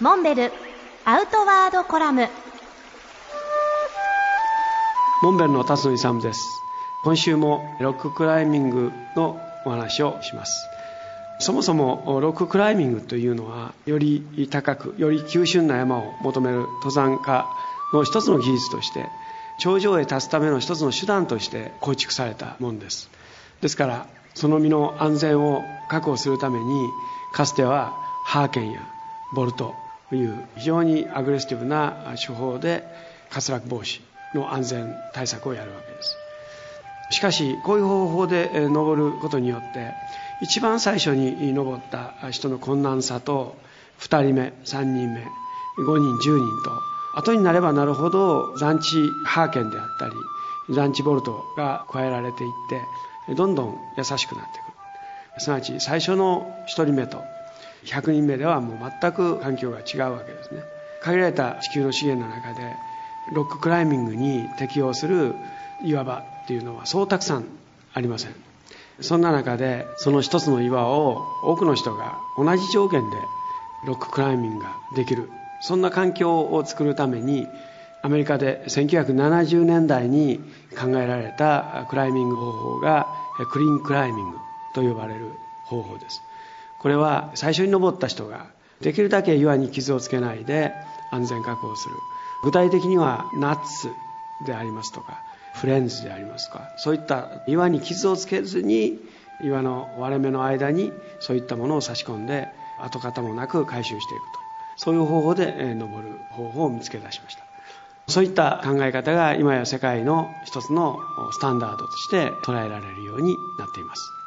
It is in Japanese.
モンベルアウトワードコラム。モンベルの辰野勇です。今週もロッククライミングのお話をします。そもそもロッククライミングというのはより高くより急峻な山を求める登山家の一つの技術として頂上へ達すための一つの手段として構築されたものです。ですからその身の安全を確保するためにかつてはハーケンやボルトという非常にアグレッシブな手法で滑落防止の安全対策をやるわけです。しかしこういう方法で登ることによって一番最初に登った人の困難さと2人目3人目5人10人と後になればなるほど残地ハーケンであったり残地ボルトが加えられていってどんどん優しくなってくる。すなわち最初の1人目と100人目ではもう全く環境が違うわけですね。限られた地球の資源の中でロッククライミングに適応する岩場っていうのはそうたくさんありません。そんな中でその一つの岩を多くの人が同じ条件でロッククライミングができる。そんな環境を作るためにアメリカで1970年代に考えられたクライミング方法がクリーンクライミングと呼ばれる方法です。これは最初に登った人ができるだけ岩に傷をつけないで安全確保する。具体的にはナッツでありますとかフレンズでありますとかそういった岩に傷をつけずに岩の割れ目の間にそういったものを差し込んで跡形もなく回収していくと。そういう方法で登る方法を見つけ出しました。そういった考え方が今や世界の一つのスタンダードとして捉えられるようになっています。